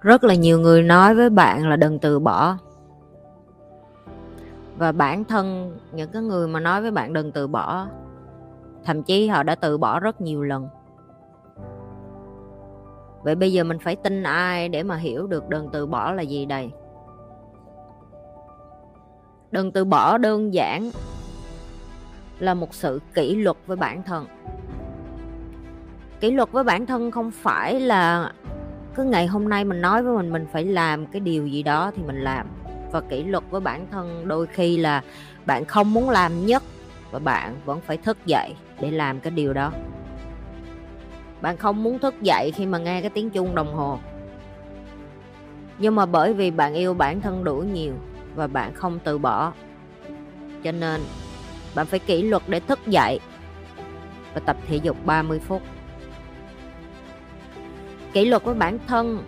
rất là nhiều người nói với bạn là đừng từ bỏ. Và bản thân những cái người mà nói với bạn đừng từ bỏ, thậm chí họ đã từ bỏ rất nhiều lần. Vậy bây giờ mình phải tin ai để mà hiểu được đừng từ bỏ là gì đây? Đừng từ bỏ đơn giản là một sự kỷ luật với bản thân. Kỷ luật với bản thân không phải là cứ ngày hôm nay mình nói với mình mình phải làm cái điều gì đó thì mình làm. Và kỷ luật với bản thân đôi khi là bạn không muốn làm nhất và bạn vẫn phải thức dậy để làm cái điều đó. Bạn không muốn thức dậy khi mà nghe cái tiếng chuông đồng hồ. Nhưng mà bởi vì bạn yêu bản thân đủ nhiều và bạn không từ bỏ. Cho nên bạn phải kỷ luật để thức dậy và tập thể dục 30 phút kỷ luật với bản thân.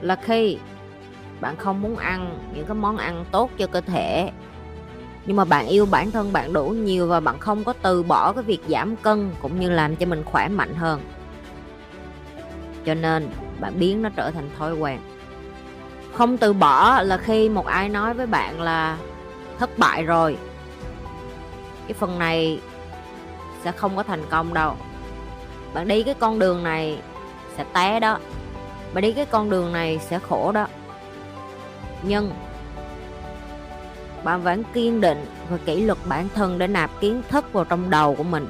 Là khi bạn không muốn ăn những cái món ăn tốt cho cơ thể, nhưng mà bạn yêu bản thân bạn đủ nhiều và bạn không có từ bỏ cái việc giảm cân cũng như làm cho mình khỏe mạnh hơn. Cho nên bạn biến nó trở thành thói quen. Không từ bỏ là khi một ai nói với bạn là thất bại rồi. Cái phần này sẽ không có thành công đâu. Bạn đi cái con đường này sẽ té đó. Mà đi cái con đường này sẽ khổ đó. Nhưng bạn vẫn kiên định và kỷ luật bản thân để nạp kiến thức vào trong đầu của mình,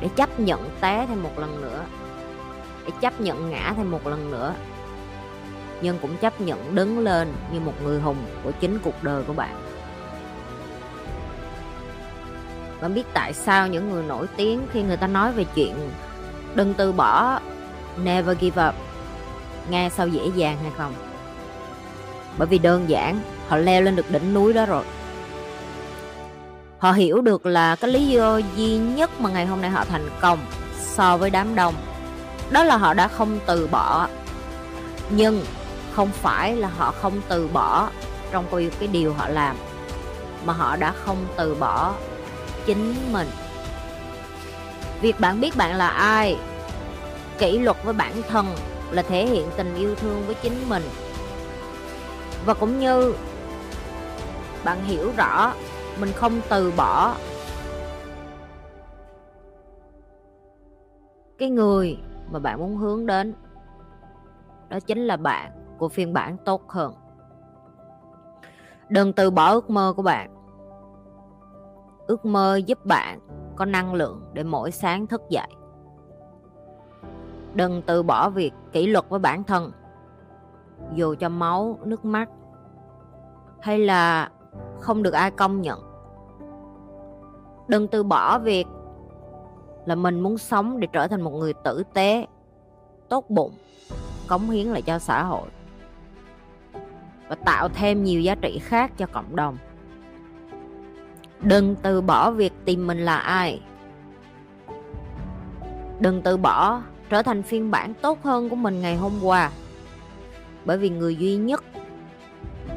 để chấp nhận té thêm một lần nữa, để chấp nhận ngã thêm một lần nữa. Nhưng cũng chấp nhận đứng lên như một người hùng của chính cuộc đời của bạn. Bạn biết tại sao những người nổi tiếng khi người ta nói về chuyện đừng từ bỏ never give up. Nghe sao dễ dàng hay không? Bởi vì đơn giản, họ leo lên được đỉnh núi đó rồi. Họ hiểu được là cái lý do duy nhất mà ngày hôm nay họ thành công so với đám đông, đó là họ đã không từ bỏ. Nhưng không phải là họ không từ bỏ trong cái điều họ làm, mà họ đã không từ bỏ chính mình. Việc bạn biết bạn là ai kỷ luật với bản thân là thể hiện tình yêu thương với chính mình. Và cũng như bạn hiểu rõ, mình không từ bỏ cái người mà bạn muốn hướng đến, đó chính là bạn, của phiên bản tốt hơn. Đừng từ bỏ ước mơ của bạn. Ước mơ giúp bạn có năng lượng để mỗi sáng thức dậy đừng từ bỏ việc kỷ luật với bản thân. Dù cho máu, nước mắt, hay là không được ai công nhận. Đừng từ bỏ việc là mình muốn sống để trở thành một người tử tế, tốt bụng, cống hiến lại cho xã hội. Và tạo thêm nhiều giá trị khác cho cộng đồng. Đừng từ bỏ việc tìm mình là ai. Đừng từ bỏ trở thành phiên bản tốt hơn của mình ngày hôm qua. Bởi vì người duy nhất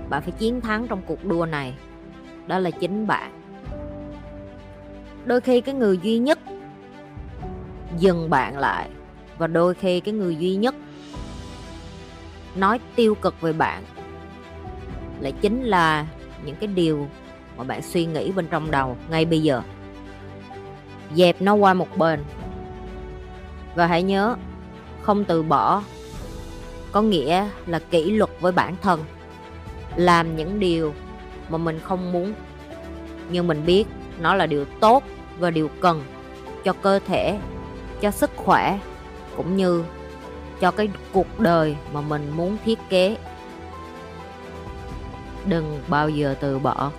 bạn phải chiến thắng trong cuộc đua này, đó là chính bạn. Đôi khi cái người duy nhất dừng bạn lại, và đôi khi cái người duy nhất nói tiêu cực về bạn lại chính là những cái điều mà bạn suy nghĩ bên trong đầu ngay bây giờ. Dẹp nó qua một bên và hãy nhớ, không từ bỏ, có nghĩa là kỷ luật với bản thân. Làm những điều mà mình không muốn. Nhưng mình biết nó là điều tốt và điều cần cho cơ thể, cho sức khỏe, cũng như cho cái cuộc đời mà mình muốn thiết kế. Đừng bao giờ từ bỏ.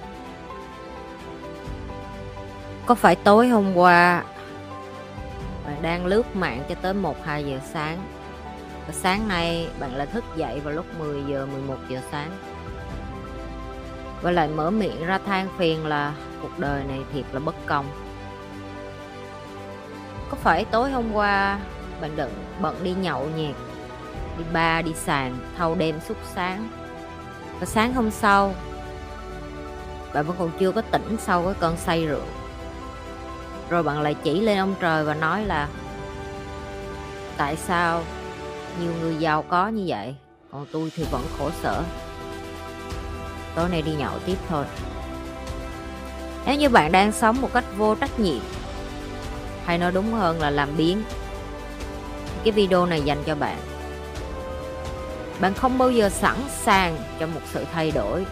Có phải tối hôm qua bạn đang lướt mạng cho tới 1-2 giờ sáng. Và sáng nay bạn lại thức dậy vào lúc 10 giờ 11 giờ sáng. Và lại mở miệng ra than phiền là cuộc đời này thiệt là bất công. Có phải tối hôm qua bạn đừng bận đi nhậu nhẹt, đi ba đi sàn, thâu đêm suốt sáng? Và sáng hôm sau, bạn vẫn còn chưa có tỉnh sau cái cơn say rượu rồi bạn lại chỉ lên ông trời và nói là, tại sao nhiều người giàu có như vậy? Còn tôi thì vẫn khổ sở. Tối nay đi nhậu tiếp thôi. Nếu như bạn đang sống một cách vô trách nhiệm, hay nói đúng hơn là làm biến, cái video này dành cho bạn. Bạn không bao giờ sẵn sàng cho một sự thay đổi.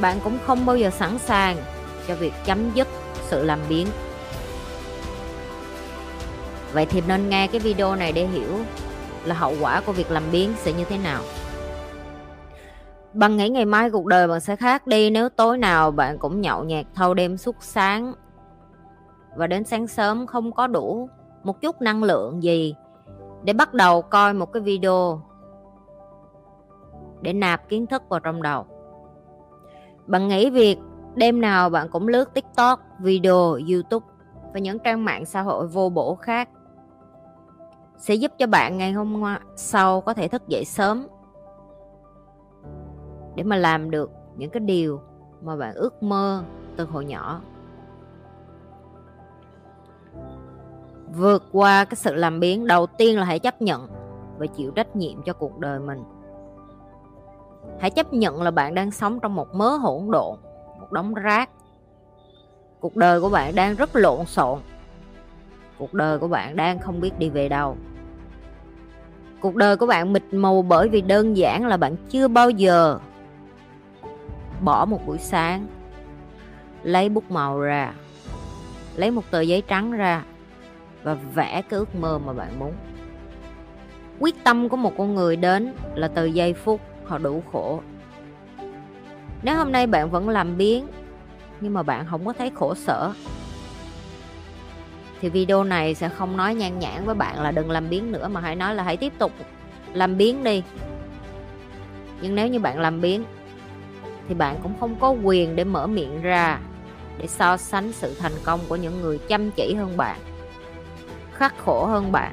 Bạn cũng không bao giờ sẵn sàng cho việc chấm dứt sự làm biến vậy thì nên nghe cái video này để hiểu là hậu quả của việc làm biến sẽ như thế nào. Bạn nghĩ ngày mai cuộc đời bạn sẽ khác đi. Nếu tối nào bạn cũng nhậu nhẹt, thâu đêm suốt sáng và đến sáng sớm không có đủ một chút năng lượng gì, để bắt đầu coi một cái video để nạp kiến thức vào trong đầu. Bạn nghĩ việc đêm nào bạn cũng lướt tiktok, video, youtube và những trang mạng xã hội vô bổ khác sẽ giúp cho bạn ngày hôm sau có thể thức dậy sớm. Để mà làm được những cái điều mà bạn ước mơ từ hồi nhỏ. Vượt qua cái sự làm biến, đầu tiên là hãy chấp nhận và chịu trách nhiệm cho cuộc đời mình. Hãy chấp nhận là bạn đang sống trong một mớ hỗn độn, một đống rác. Cuộc đời của bạn đang rất lộn xộn cuộc đời của bạn đang không biết đi về đâu. Cuộc đời của bạn mịt mù bởi vì đơn giản là bạn chưa bao giờ bỏ một buổi sáng, lấy bút màu ra, lấy một tờ giấy trắng ra và vẽ cái ước mơ mà bạn muốn. Quyết tâm của một con người đến là từ giây phút họ đủ khổ. Nếu hôm nay bạn vẫn làm biến, nhưng mà bạn không có thấy khổ sở thì video này sẽ không nói nhan nhản với bạn là đừng làm biến nữa, mà hãy nói là hãy tiếp tục làm biến đi. Nhưng nếu như bạn làm biến, thì bạn cũng không có quyền để mở miệng ra để so sánh sự thành công của những người chăm chỉ hơn bạn, khắc khổ hơn bạn,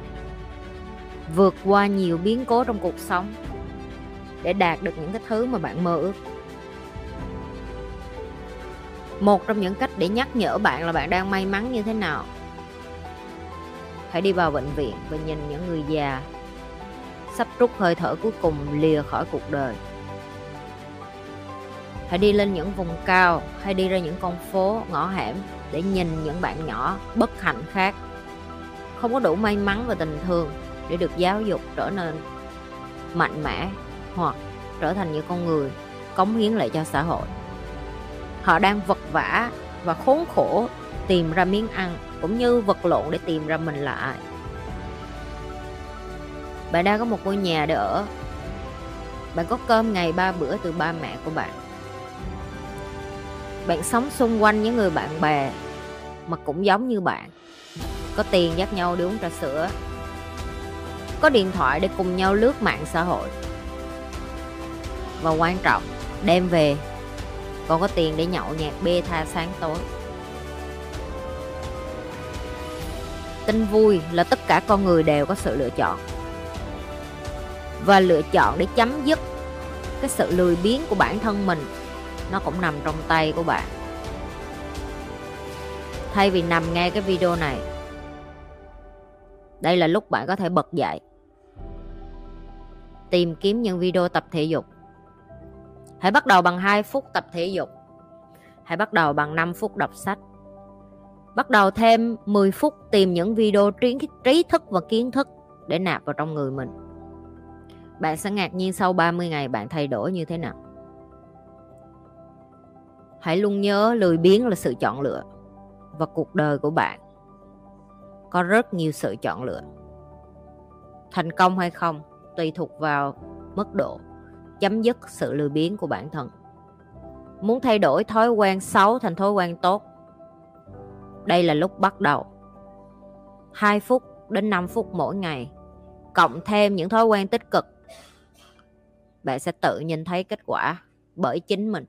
vượt qua nhiều biến cố trong cuộc sống để đạt được những cái thứ mà bạn mơ ước. Một trong những cách để nhắc nhở bạn là bạn đang may mắn như thế nào? Hãy đi vào bệnh viện và nhìn những người già sắp rút hơi thở cuối cùng lìa khỏi cuộc đời. Hãy đi lên những vùng cao hay đi ra những con phố ngõ hẻm để nhìn những bạn nhỏ bất hạnh khác. Không có đủ may mắn và tình thương để được giáo dục trở nên mạnh mẽ hoặc trở thành những con người cống hiến lại cho xã hội. Họ đang vật vã và khốn khổ tìm ra miếng ăn cũng như vật lộn để tìm ra mình là ai bạn đang có một ngôi nhà để ở. Bạn có cơm ngày ba bữa từ ba mẹ của bạn. Bạn sống xung quanh những người bạn bè mà cũng giống như bạn. Có tiền dắt nhau đi uống trà sữa. Có điện thoại để cùng nhau lướt mạng xã hội. Và quan trọng, đem về. Còn có tiền để nhậu nhạc bê tha sáng tối. Tin vui là tất cả con người đều có sự lựa chọn. Và lựa chọn để chấm dứt cái sự lười biếng của bản thân mình, nó cũng nằm trong tay của bạn. Thay vì nằm nghe cái video này, đây là lúc bạn có thể bật dậy, tìm kiếm những video tập thể dục. Hãy bắt đầu bằng 2 phút tập thể dục. Hãy bắt đầu bằng 5 phút đọc sách bắt đầu thêm 10 phút tìm những video trí thức và kiến thức để nạp vào trong người mình. Bạn sẽ ngạc nhiên sau 30 ngày bạn thay đổi như thế nào. Hãy luôn nhớ lười biếng là sự chọn lựa và cuộc đời của bạn có rất nhiều sự chọn lựa. Thành công hay không tùy thuộc vào mức độ chấm dứt sự lười biếng của bản thân. Muốn thay đổi thói quen xấu thành thói quen tốt đây là lúc bắt đầu. 2 phút đến 5 phút mỗi ngày, cộng thêm những thói quen tích cực, bạn sẽ tự nhìn thấy kết quả bởi chính mình.